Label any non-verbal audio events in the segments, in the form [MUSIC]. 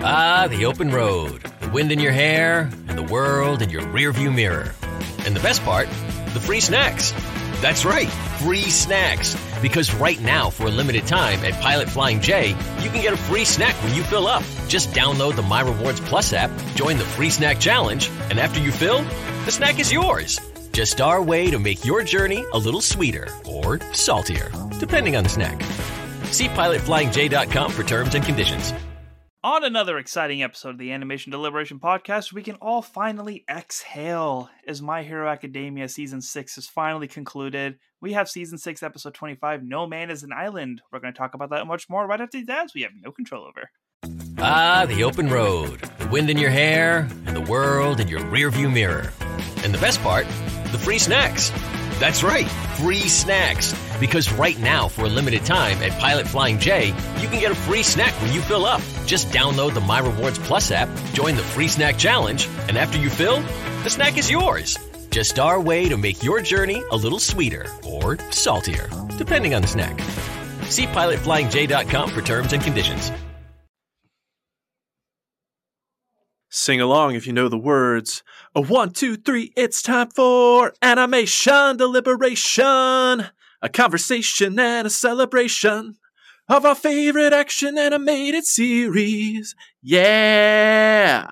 Ah, the open road, the wind in your hair, and the world in your rearview mirror. And the best part, the free snacks. That's right, free snacks. Because right now, for a limited time at Pilot Flying J, you can get a free snack when you fill up. Just download the My Rewards Plus app, join the free snack challenge, and after you fill, the snack is yours. Just our way to make your journey a little sweeter or saltier, depending on the snack. See pilotflyingj.com for terms and conditions. On another exciting episode of the Animation Deliberation Podcast, we can all finally exhale as My Hero Academia Season 6 is finally concluded. We have Season 6, Episode 25, No Man is an Island. We're going to talk about that much more right after these ads we have no control over. Ah, the open road, the wind in your hair, and the world in your rearview mirror. And the best part, the free snacks. That's right, free snacks. Because right now, for a limited time at Pilot Flying J, you can get a free snack when you fill up. Just download the My Rewards Plus app, join the free snack challenge, and after you fill, the snack is yours. Just our way to make your journey a little sweeter or saltier, depending on the snack. See pilotflyingj.com for terms and conditions. Sing along if you know the words. A one, two, three, it's time for animation deliberation. A conversation and a celebration of our favorite action animated series. Yeah!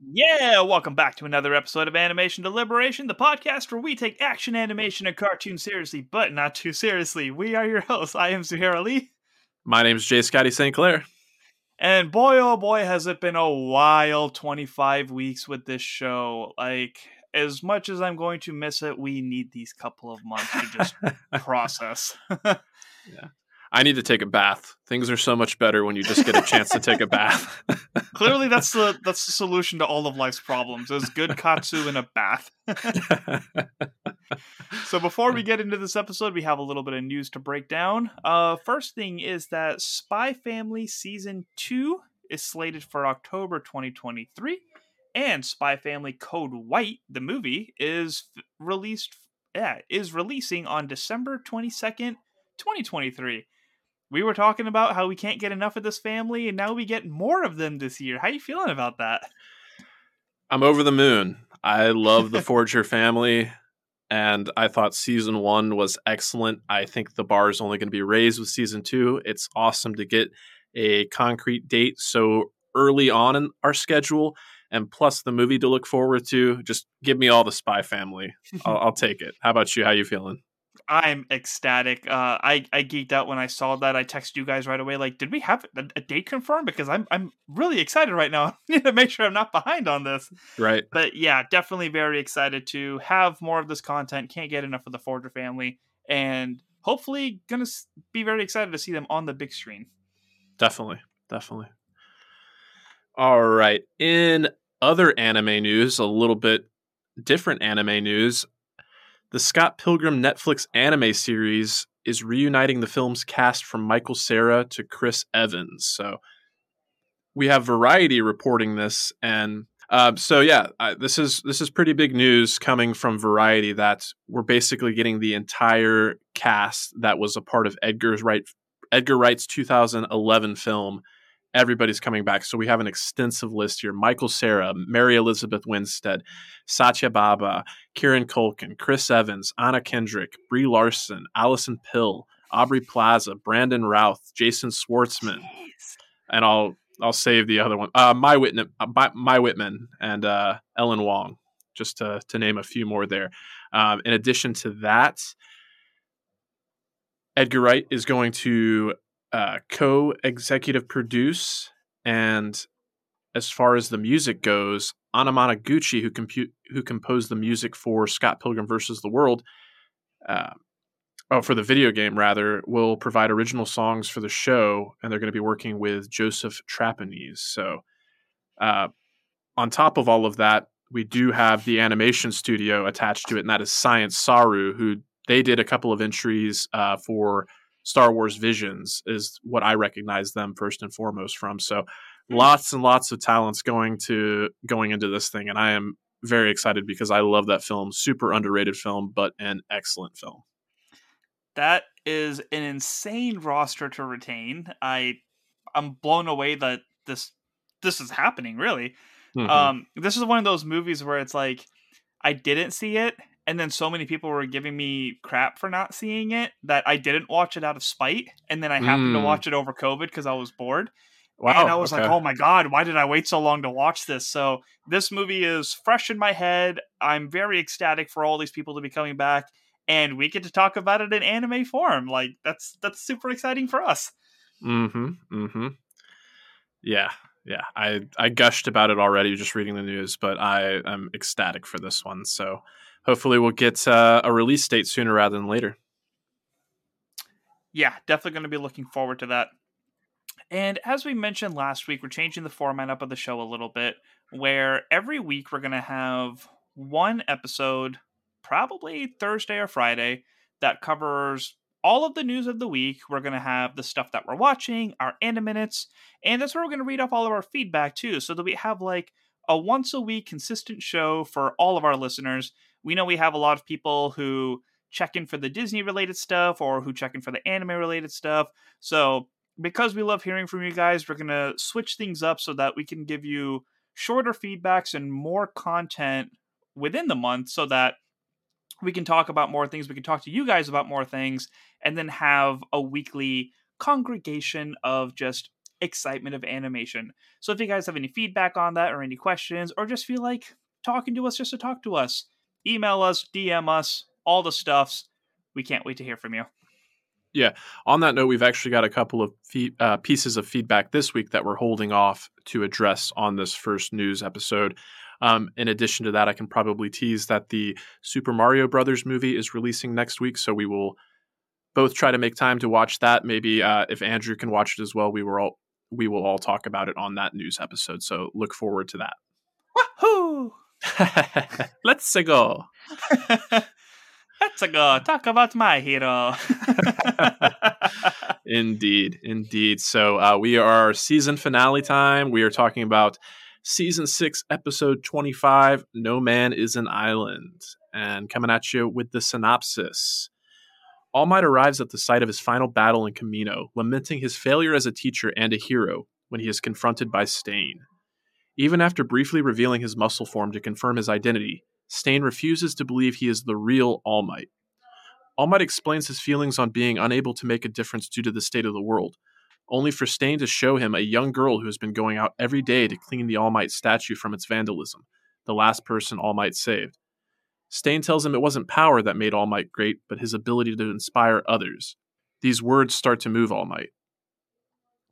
Yeah, welcome back to another episode of Animation Deliberation, the podcast where we take action animation and cartoons seriously, but not too seriously. We are your hosts. I am Zuhair Ali. My name is J Scotty St. Clair. And boy, oh boy, has it been a while 25 weeks with this show. Like, as much as I'm going to miss it, we need these couple of months to just [LAUGHS] process. [LAUGHS] yeah. I need to take a bath. Things are so much better when you just get a chance to take a bath. [LAUGHS] Clearly, that's the that's the solution to all of life's problems: is good katsu in a bath. [LAUGHS] so, before we get into this episode, we have a little bit of news to break down. Uh, first thing is that Spy Family season two is slated for October 2023, and Spy Family Code White, the movie, is released. Yeah, is releasing on December 22nd, 2023 we were talking about how we can't get enough of this family, and now we get more of them this year. How are you feeling about that? I'm over the moon. I love the [LAUGHS] Forger family, and I thought season one was excellent. I think the bar is only going to be raised with season two. It's awesome to get a concrete date so early on in our schedule, and plus the movie to look forward to. Just give me all the Spy Family. I'll, [LAUGHS] I'll take it. How about you? How are you feeling? I'm ecstatic. Uh, I I geeked out when I saw that. I texted you guys right away. Like, did we have a, a date confirmed? Because I'm I'm really excited right now. [LAUGHS] I need to make sure I'm not behind on this. Right. But yeah, definitely very excited to have more of this content. Can't get enough of the Forger family, and hopefully gonna be very excited to see them on the big screen. Definitely, definitely. All right. In other anime news, a little bit different anime news. The Scott Pilgrim Netflix anime series is reuniting the film's cast from Michael Cera to Chris Evans. So we have Variety reporting this, and uh, so yeah, I, this is this is pretty big news coming from Variety that we're basically getting the entire cast that was a part of Edgar's Wright Edgar Wright's 2011 film everybody's coming back. So we have an extensive list here. Michael Cera, Mary Elizabeth Winstead, Satya Bhabha, Kieran Culkin, Chris Evans, Anna Kendrick, Brie Larson, Alison Pill, Aubrey Plaza, Brandon Routh, Jason Schwartzman, Jeez. and I'll I'll save the other one. Uh, Mae Whitman, uh, Mae Whitman, and uh, Ellen Wong, just to to name a few more there. Um, in addition to that, Edgar Wright is going to uh, co-executive produce, and as far as the music goes, Anamanaguchi, who compu- who composed the music for Scott Pilgrim versus the World, uh, oh, for the video game rather, will provide original songs for the show, and they're going to be working with Joseph Trapanese. So, uh, on top of all of that, we do have the animation studio attached to it, and that is Science Saru, who they did a couple of entries uh, for Star Wars Visions is what I recognize them first and foremost from. So hmm. lots and lots of talents going to going into this thing, and I am very excited because I love that film. Super underrated film, but an excellent film. That is an insane roster to retain. I I'm blown away that this this is happening really. Mhm. Um, this is one of those movies where it's like I didn't see it, and then so many people were giving me crap for not seeing it that I didn't watch it out of spite, and then I happened to Mm. watch it over COVID because I was bored. wow. and I was like, oh my god, why did I wait so long to watch this? So this movie is fresh in my head. I'm very ecstatic for all these people to be coming back, and we get to talk about it in anime form. Like that's that's super exciting for us. Mm-hmm. Mm-hmm. Yeah. Yeah. I I gushed about it already just reading the news, but I am ecstatic for this one. So hopefully we'll get uh, a release date sooner rather than later. yeah, definitely going to be looking forward to that. And as we mentioned last week, we're changing the format up of the show a little bit, where every week we're going to have one episode, probably Thursday or Friday, that covers all of the news of the week. We're going to have the stuff that we're watching, our animates, and that's where we're going to read off all of our feedback too, so that we have like a once a week consistent show for all of our listeners. We know we have a lot of people who check in for the Disney related stuff or who check in for the anime related stuff. So, because we love hearing from you guys, we're going to switch things up so that we can give you shorter feedbacks and more content within the month so that we can talk about more things. We can talk to you guys about more things and then have a weekly congregation of just excitement of animation. So, if you guys have any feedback on that or any questions or just feel like talking to us just to talk to us, email us, DM us, all the stuffs. We can't wait to hear from you. Yeah. On that note, we've actually got a couple of fe- uh, pieces of feedback this week that we're holding off to address on this first news episode. Um, in addition to that, I can probably tease that the Super Mario Brothers movie is releasing next week, so we will both try to make time to watch that. Maybe uh, if Andrew can watch it as well, we will all we will all talk about it on that news episode. So look forward to Woohoo! that. [LAUGHS] Let's go. [LAUGHS] Let's go talk about my hero. [LAUGHS] Indeed, indeed. So uh, we are season finale time. We are talking about season six, episode twenty-five. No man is an island, and coming at you with the synopsis. All Might arrives at the site of his final battle in Camino, lamenting his failure as a teacher and a hero when he is confronted by Stain. Even after briefly revealing his muscle form to confirm his identity, Stain refuses to believe he is the real All Might. All Might explains his feelings on being unable to make a difference due to the state of the world, only for Stain to show him a young girl who has been going out every day to clean the All Might statue from its vandalism, the last person All Might saved. Stain tells him it wasn't power that made All Might great, but his ability to inspire others. These words start to move All Might.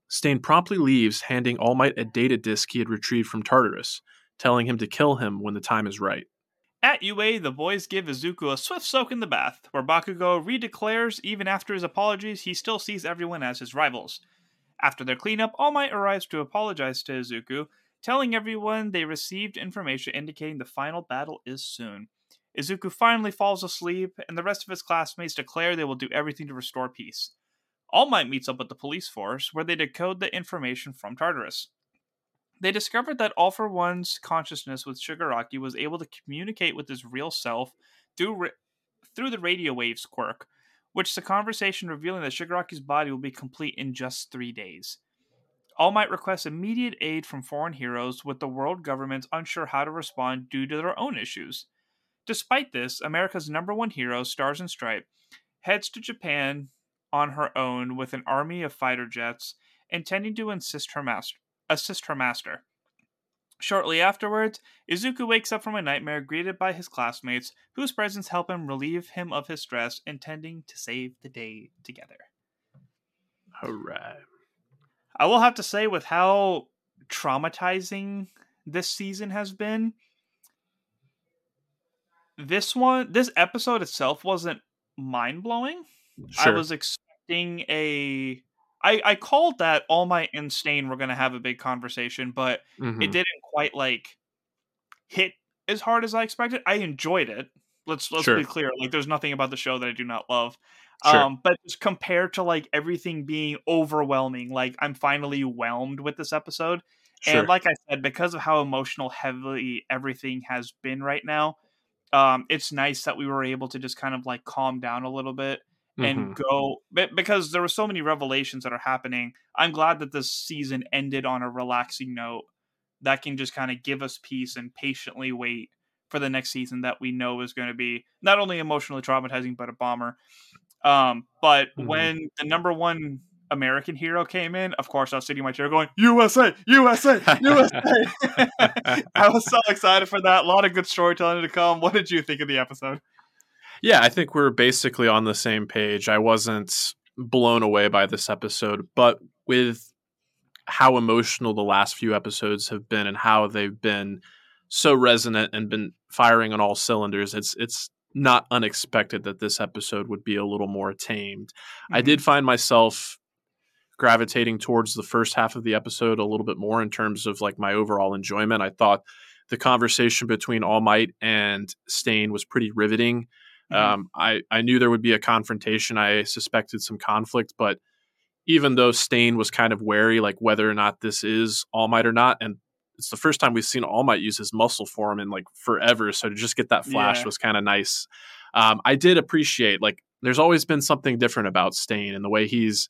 Stain promptly leaves, handing All Might a data disk he had retrieved from Tartarus, telling him to kill him when the time is right. At UA, the boys give Izuku a swift soak in the bath, where Bakugo redeclares even after his apologies he still sees everyone as his rivals. After their cleanup, All Might arrives to apologize to Izuku, telling everyone they received information indicating the final battle is soon. Izuku finally falls asleep, and the rest of his classmates declare they will do everything to restore peace. All Might meets up with the police force, where they decode the information from Tartarus. They discovered that All for One's consciousness with Shigaraki was able to communicate with his real self through ra- through the radio waves quirk, which the conversation revealing that Shigaraki's body will be complete in just three days. All Might requests immediate aid from foreign heroes, with the world governments unsure how to respond due to their own issues. Despite this, America's number one hero, Stars and Stripe, heads to Japan on her own with an army of fighter jets, intending to assist her master. Assist her master. Shortly afterwards, Izuku wakes up from a nightmare greeted by his classmates, whose presence help him relieve him of his stress, intending to save the day together. All right. I will have to say, with how traumatizing this season has been, this one, this episode itself wasn't mind blowing. Sure. I was expecting a. I, I called that All Might and Stain were going to have a big conversation, but Mhm. it didn't quite like hit as hard as I expected. I enjoyed it. Let's let's Sure. be clear. Like, there's nothing about the show that I do not love. Sure. Um, but just compared to like everything being overwhelming, like I'm finally whelmed with this episode. sure. And like I said, because of how emotional heavily everything has been right now, um, it's nice that we were able to just kind of like calm down a little bit and Mhm. go because there were so many revelations that are happening. I'm glad that this season ended on a relaxing note that can just kind of give us peace and patiently wait for the next season that we know is going to be not only emotionally traumatizing but a bomber. Um, but mm-hmm. when the number one American hero came in, of course I was sitting in my chair going, USA, USA, USA. [LAUGHS] I was so excited for that. A lot of good storytelling to come. What did you think of the episode? Yeah, I think we're basically on the same page. I wasn't blown away by this episode, but with how emotional the last few episodes have been and how they've been so resonant and been firing on all cylinders, it's it's not unexpected that this episode would be a little more tamed. Mm-hmm. I did find myself gravitating towards the first half of the episode a little bit more in terms of like my overall enjoyment. I thought the conversation between All Might and Stain was pretty riveting. Mm-hmm. Um, I I knew there would be a confrontation. I suspected some conflict, but even though Stain was kind of wary, like whether or not this is All Might or not, and it's the first time we've seen All Might use his muscle form in like forever. So to just get that flash yeah. was kind of nice. Um, I did appreciate like there's always been something different about Stain and the way he's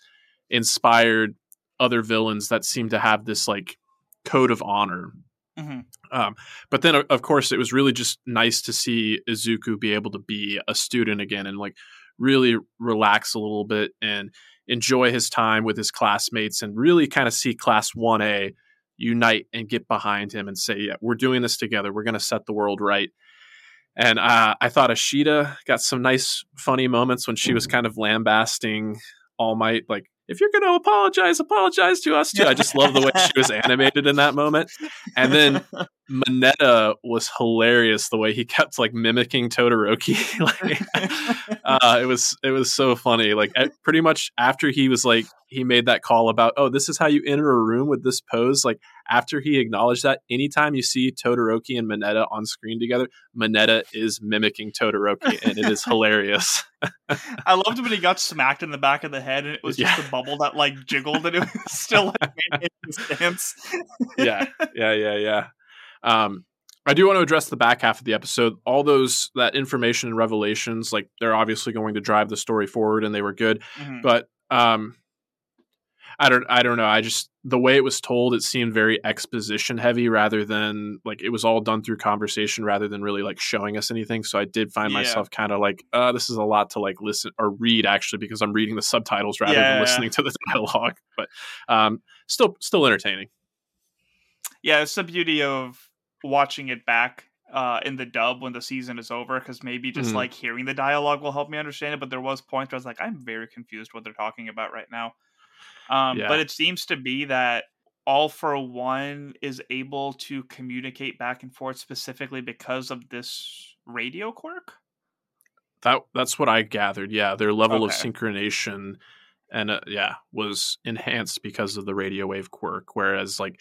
inspired other villains that seem to have this like code of honor. Mm-hmm. Um, but then, of course, it was really just nice to see Izuku be able to be a student again and like really relax a little bit and enjoy his time with his classmates and really kind of see Class 1A unite and get behind him and say, yeah, we're doing this together. We're going to set the world right. And uh, I thought Ashido got some nice, funny moments when she was kind of lambasting All Might, like if you're going to apologize, apologize to us too. I just love the way she was [LAUGHS] animated in that moment. And then Mineta was hilarious the way he kept like mimicking Todoroki. [LAUGHS] like, [LAUGHS] uh, it was it was so funny. Like pretty much after he was like he made that call about oh this is how you enter a room with this pose. Like after he acknowledged that, anytime you see Todoroki and Mineta on screen together, Mineta is mimicking Todoroki, and it is [LAUGHS] hilarious. I loved when he got smacked in the back of the head, and it was just yeah. a bubble that like jiggled, and it was still like his dance. yeah, yeah, yeah, yeah. Um, I do want to address the back half of the episode. All those that information and revelations, like they're obviously going to drive the story forward, and they were good. Mm-hmm. But um, I don't, I don't know. I just the way it was told, it seemed very exposition heavy rather than like it was all done through conversation rather than really like showing us anything. So I did find yeah. myself kind of like, uh, this is a lot to like listen or read actually because I'm reading the subtitles rather yeah. than listening to the [LAUGHS] dialogue. But um, still, still entertaining. Yeah, it's the beauty of watching it back uh, in the dub when the season is over because maybe just mm-hmm. like hearing the dialogue will help me understand it. But there was points where I was like, I'm very confused what they're talking about right now. Um, yeah. But it seems to be that All for One is able to communicate back and forth specifically because of this radio quirk. That that's what I gathered. Yeah, their level okay. of synchronization and uh, yeah was enhanced because of the radio wave quirk. Whereas like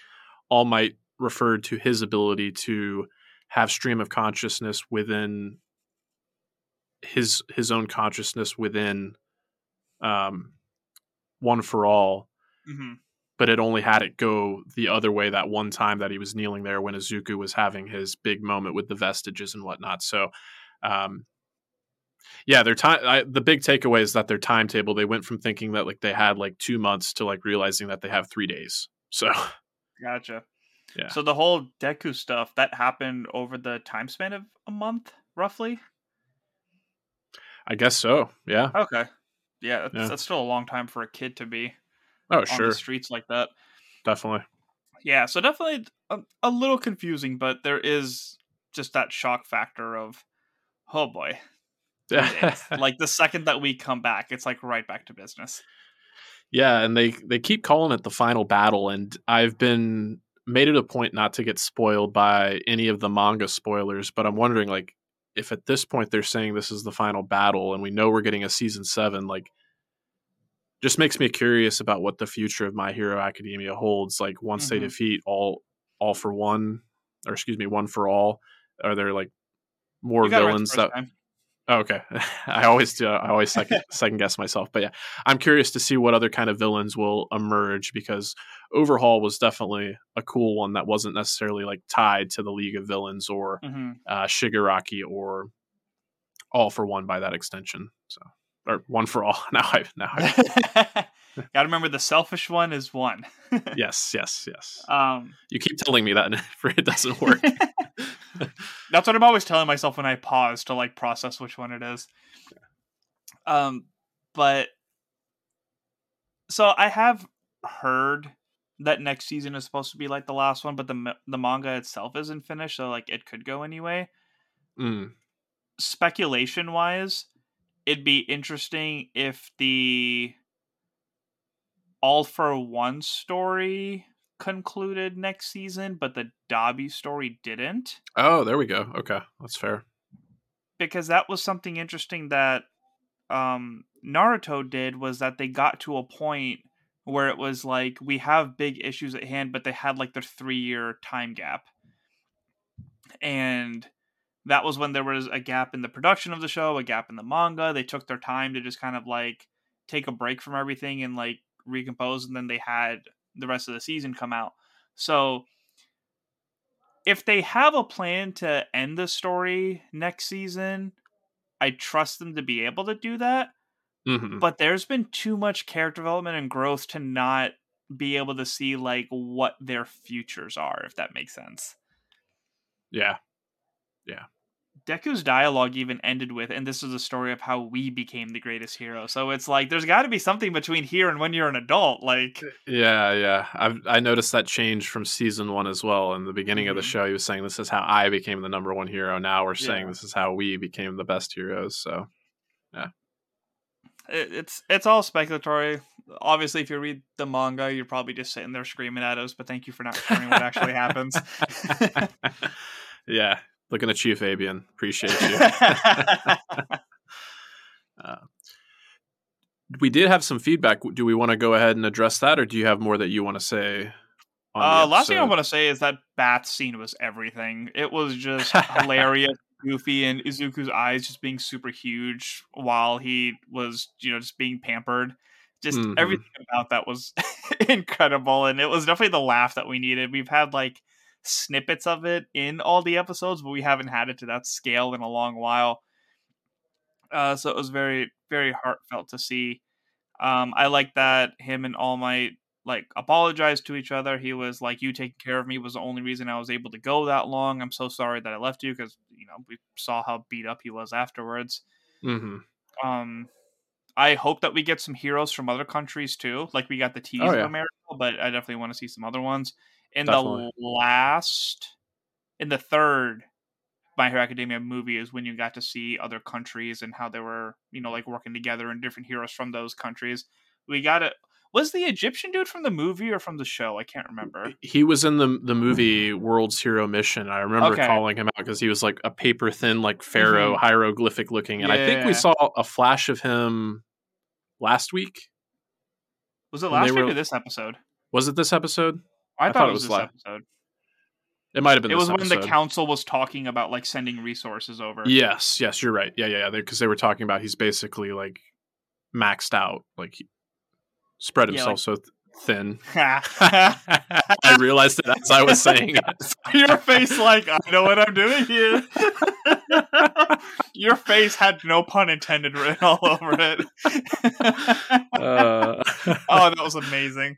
All Might referred to his ability to have stream of consciousness within his his own consciousness within um one for all. Mm-hmm. but it only had it go the other way that one time that he was kneeling there when Izuku was having his big moment with the vestiges and whatnot. So um yeah their time I, the big takeaway is that their timetable they went from thinking that like they had like two months to like realizing that they have three days. So [LAUGHS] gotcha yeah. So the whole Deku stuff that happened over the time span of a month, roughly. I guess so. Yeah. Okay. Yeah, that's, yeah. that's still a long time for a kid to be. Oh, sure. streets like that. Definitely. Yeah. So definitely a, a little confusing, but there is just that shock factor of, oh boy. Yeah. [LAUGHS] like the second that we come back, it's like right back to business. Yeah, and they they keep calling it the final battle, and I've been made it a point not to get spoiled by any of the manga spoilers, but I'm wondering like if at this point they're saying this is the final battle and we know we're getting a season 7 like just makes me curious about what the future of My Hero Academia holds like once mm-hmm. they defeat all all for one or excuse me one for all are there like more villains that time. Oh, okay. [LAUGHS] I always do. I always second, [LAUGHS] second guess myself, but yeah, I'm curious to see what other kind of villains will emerge because Overhaul was definitely a cool one that wasn't necessarily like tied to the League of Villains or mm-hmm. uh, Shigaraki or All for One by that extension. So or one for all. [LAUGHS] Now I now I, Gotta remember the selfish one is one. yes, yes, yes. Um, You keep telling me that, and it doesn't work. That's what I'm always telling myself when I pause to like process which one it is. Um, but so I have heard that next season is supposed to be like the last one, but the the manga itself isn't finished, so like it could go anyway. Mm, Speculation wise, it'd be interesting if the all for one story concluded next season, but the Dabi story didn't. Oh, there we go. Okay, that's fair. because that was something interesting that um Naruto did was that they got to a point where it was like we have big issues at hand but they had like their 3 year time gap. And that was when there was a gap in the production of the show, a gap in the manga. They took their time to just kind of like take a break from everything and like recompose and then they had the rest of the season come out. So if they have a plan to end the story next season, I trust them to be able to do that. hmm But there's been too much character development and growth to not be able to see like what their futures are, if that makes sense. Yeah. Yeah, Deku's dialogue even ended with, and this is a story of how we became the greatest hero. So it's like there's got to be something between here and when you're an adult. Like, yeah, yeah. I've I noticed that change from season one as well. In the beginning of the Mhm. show, he was saying, "This is how I became the number one hero." Now we're saying, Yeah. "This is how we became the best heroes." So, it, it's it's all speculatory. Obviously, if you read the manga, you're probably just sitting there screaming at us. But thank you for not [LAUGHS] sharing what actually happens. [LAUGHS] yeah, looking at you, Fabian. Appreciate you. [LAUGHS] Uh, we did have some feedback. Do we want to go ahead and address that, or do you have more that you want to say? on Uh, last thing I want to say is that Bath scene was everything. It was just [LAUGHS] hilarious, goofy, and Izuku's eyes just being super huge while he was, you know, just being pampered. Just Mhm. everything about that was [LAUGHS] incredible, and it was definitely the laugh that we needed. We've had like snippets of it in all the episodes, but we haven't had it to that scale in a long while. Uh, so it was very, very heartfelt to see. Um, I like that him and All Might like apologized to each other. He was like, "You taking care of me was the only reason I was able to go that long. I'm so sorry that I left you because you know we saw how beat up he was afterwards." Mhm. Um, I hope that we get some heroes from other countries too. Like we got the tease Oh, of. America, but I definitely want to see some other ones. In Definitely. the last, in the third My Hero Academia movie is when you got to see other countries and how they were, you know, like working together and different heroes from those countries. We got it. Was the Egyptian dude from the movie or from the show? I can't remember. He was in the the movie World Heroes' Mission. I remember Okay. calling him out because he was like a paper thin, like pharaoh mm-hmm. hieroglyphic looking, and I think we saw a flash of him last week. Was it last week were- or this episode? Was it this episode? I, thought, it was, this la- episode. It might have been. It this was when the council was talking about like sending resources over. Yes, yes, you're right. Yeah, yeah, yeah. Because they were talking about he's basically like maxed out, like he spread Yeah, himself like- so th- thin. [LAUGHS] I realized it as I was saying it. [LAUGHS] Your face, like I know what I'm doing here. [LAUGHS] Your face had no pun intended written all over it. Uh, oh, that was amazing.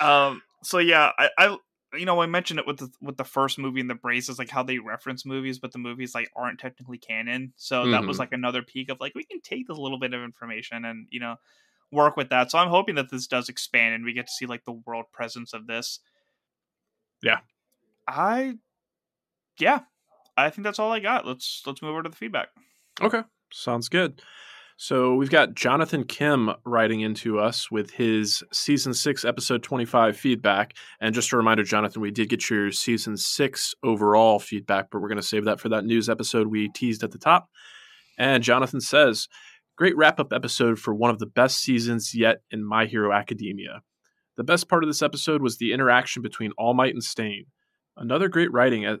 Um. So yeah, I, I, you know, I mentioned it with the with the first movie and the braces, like how they reference movies, but the movies like aren't technically canon. So that was Mhm. like another peak of like we can take this little bit of information and you know work with that. So I'm hoping that this does expand and we get to see like the world presence of this. Yeah. I, yeah, I think that's all I got. Let's let's move over to the feedback. Okay, sounds good. So we've got Jonathan Kim writing into us with his season six, episode 25 feedback. And just a reminder, Jonathan, we did get your season six overall feedback, but we're going to save that for that news episode we teased at the top. And Jonathan says, Great wrap up episode for one of the best seasons yet in My Hero Academia. The best part of this episode was the interaction between All Might and Stain. Another great writing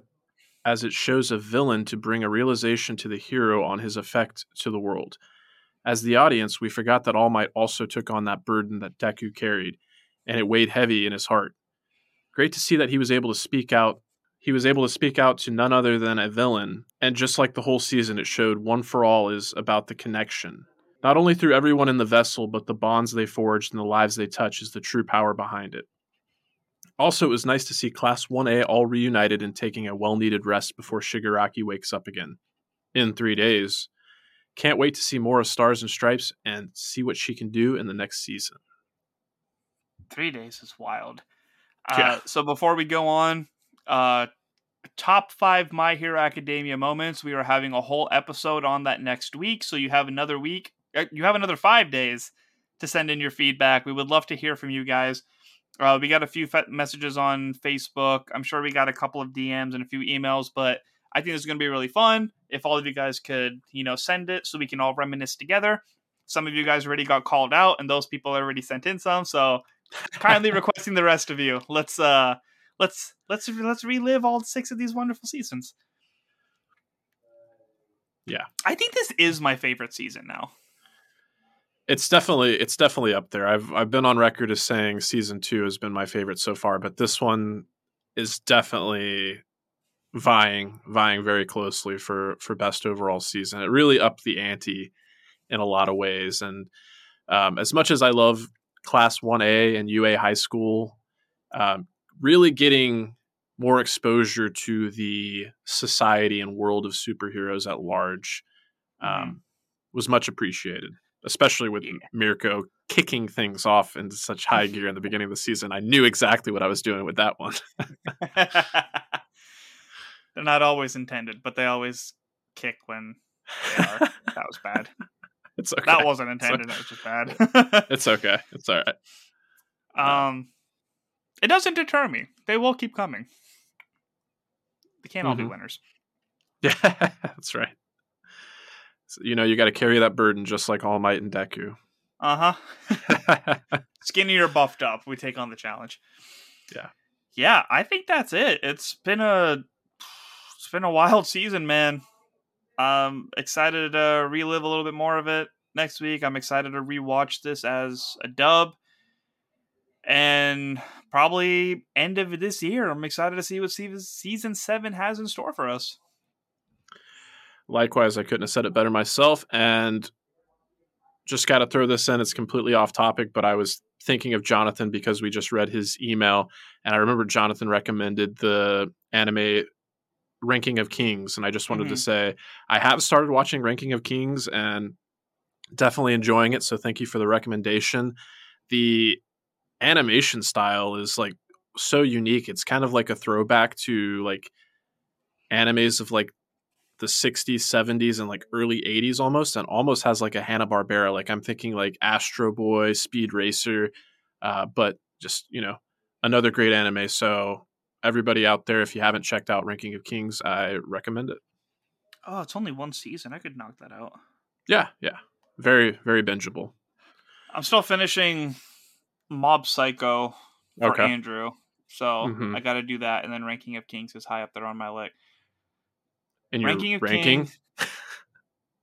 as it shows a villain to bring a realization to the hero on his effect to the world. As the audience, we forgot that All Might also took on that burden that Deku carried, and it weighed heavy in his heart. Great to see that he was able to speak out he was able to speak out to none other than a villain. And just like the whole season, it showed One for All is about the connection. Not only through everyone in the vessel, but the bonds they forged and the lives they touch is the true power behind it. Also, it was nice to see Class 1A all reunited and taking a well needed rest before Shigaraki wakes up again. In three days. Can't wait to see more of Stars and Stripes and see what she can do in the next season. Three days is wild. Yeah. Uh, so before we go on, uh, top five My Hero Academia moments. We are having a whole episode on that next week, so you have another week. Uh, You have another five days to send in your feedback. We would love to hear from you guys. Uh, we got a few fe- messages on Facebook. I'm sure we got a couple of DMs and a few emails, but I think this is going to be really fun. If all of you guys could, you know, send it so we can all reminisce together. Some of you guys already got called out, and those people already sent in some. So, kindly [LAUGHS] requesting the rest of you. Let's uh, let's let's let's relive all six of these wonderful seasons. Yeah. I think this is my favorite season now. It's definitely it's definitely up there. I've I've been on record as saying season two has been my favorite so far, but this one is definitely vying vying very closely for for best overall season. It really upped the ante in a lot of ways, and um, as much as I love Class One A and UA High School, um, really getting more exposure to the society and world of superheroes at large um, Mhm. was much appreciated, especially with Yeah. Mirko kicking things off into such high [LAUGHS] gear in the beginning of the season. I knew exactly what I was doing with that one. [LAUGHS] They're not always intended, but they always kick when they are. [LAUGHS] that was bad. it's okay. That wasn't intended. That was just bad. It's okay. It's all right. um, it doesn't deter me. They will keep coming. They can't all be Mhm. winners. Yeah, that's right. So, you know, you got to carry that burden just like All Might and Deku. Uh huh. [LAUGHS] Skinny or buffed up, we take on the challenge. Yeah. Yeah, I think that's it. It's been a it's been a wild season, man. I'm excited to relive a little bit more of it next week. I'm excited to rewatch this as a dub. And probably end of this year. I'm excited to see what season season seven has in store for us. Likewise, I couldn't have said it better myself. And just got to throw this in. It's completely off topic, but I was thinking of Jonathan because we just read his email. And I remember Jonathan recommended the anime Ranking of Kings. And I just wanted to Mhm. say I have started watching Ranking of Kings and definitely enjoying it. So thank you for the recommendation. The animation style is like so unique. It's kind of like a throwback to like animes of like the 60s, 70s, and like early 80s almost, and almost has like a Hanna Barbera. Like I'm thinking like Astro Boy, Speed Racer, uh, but just you know another great anime. So everybody out there, if you haven't checked out Ranking of Kings, I recommend it. Oh, it's only one season. I could knock that out. Yeah, yeah, very very bingeable. I'm still finishing Mob Psycho for Okay. Andrew. So Mhm. I got to do that, and then Ranking of Kings is high up there on my list. In your Ranking ranking, of Kings.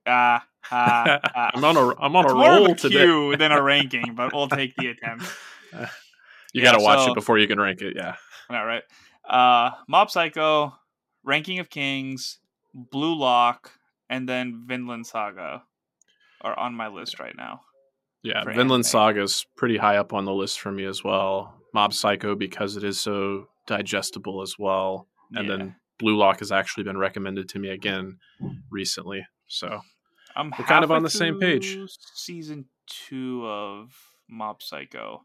Ah, ah, [LAUGHS] ah. I'm on a I'm on a more of a today. queue than a [LAUGHS] ranking, but we'll take the attempt. [LAUGHS] You Yeah, got to watch so- it before you can rank it. Yeah. All right. Uh, Mob Psycho, Ranking of Kings, Blue Lock, and then Vinland Saga are on my list right now. Yeah, Vinland. Saga is pretty high up on the list for me as well. Mob Psycho because it is so digestible as well, and Yeah. then Blue Lock has actually been recommended to me again recently. So I'm we're kind of on the same page. Season two of Mob Psycho,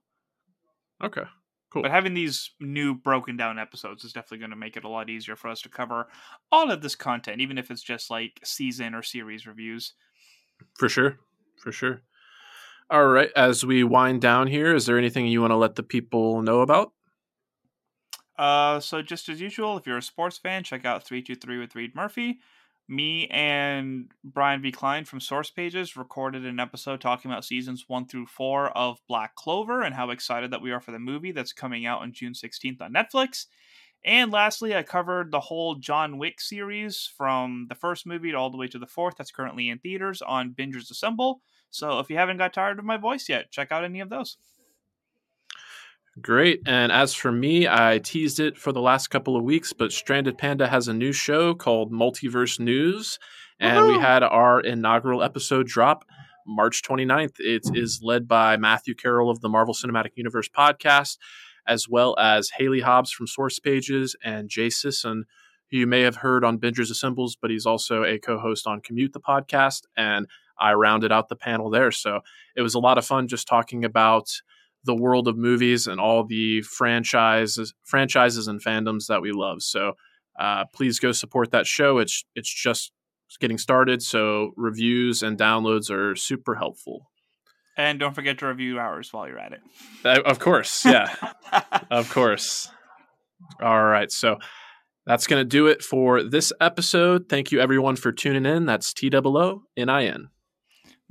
okay, cool. but having these new broken down episodes is definitely going to make it a lot easier for us to cover all of this content, even if it's just like season or series reviews. For sure, for sure. All right, as we wind down here, is there anything you want to let the people know about? Uh, so just as usual, if you're a sports fan, check out 323 with Reed Murphy. Me and Brian V. Klein from Source Pages recorded an episode talking about seasons one through four of Black Clover and how excited that we are for the movie that's coming out on June 16th on Netflix. And lastly, I covered the whole John Wick series from the first movie all the way to the fourth that's currently in theaters on Bingers Assemble. So if you haven't got tired of my voice yet, check out any of those. Great. And as for me, I teased it for the last couple of weeks, but Stranded Panda has a new show called Multiverse News. And Woo-hoo! we had our inaugural episode drop March 29th. It is led by Matthew Carroll of the Marvel Cinematic Universe podcast, as well as Haley Hobbs from Source Pages and Jay Sisson, who you may have heard on Bingers Assembles, but he's also a co host on Commute the podcast. And I rounded out the panel there. So it was a lot of fun just talking about the world of movies and all the franchises franchises and fandoms that we love. So uh, please go support that show. It's it's just getting started, so reviews and downloads are super helpful. And don't forget to review ours while you're at it. Uh, of course, yeah, [LAUGHS] of course. All right, so that's going to do it for this episode. Thank you everyone for tuning in. That's T O O N I N.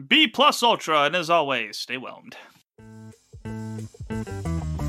B plus Ultra, and as always, stay whelmed.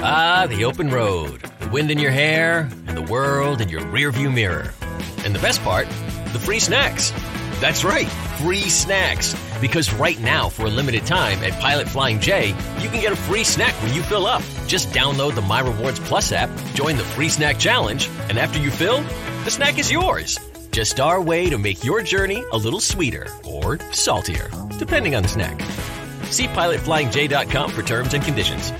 Ah, the open road, the wind in your hair, and the world in your rearview mirror. And the best part, the free snacks. That's right, free snacks. Because right now, for a limited time at Pilot Flying J, you can get a free snack when you fill up. Just download the My Rewards Plus app, join the free snack challenge, and after you fill, the snack is yours. Just our way to make your journey a little sweeter or saltier, depending on the snack. See pilotflyingj.com for terms and conditions.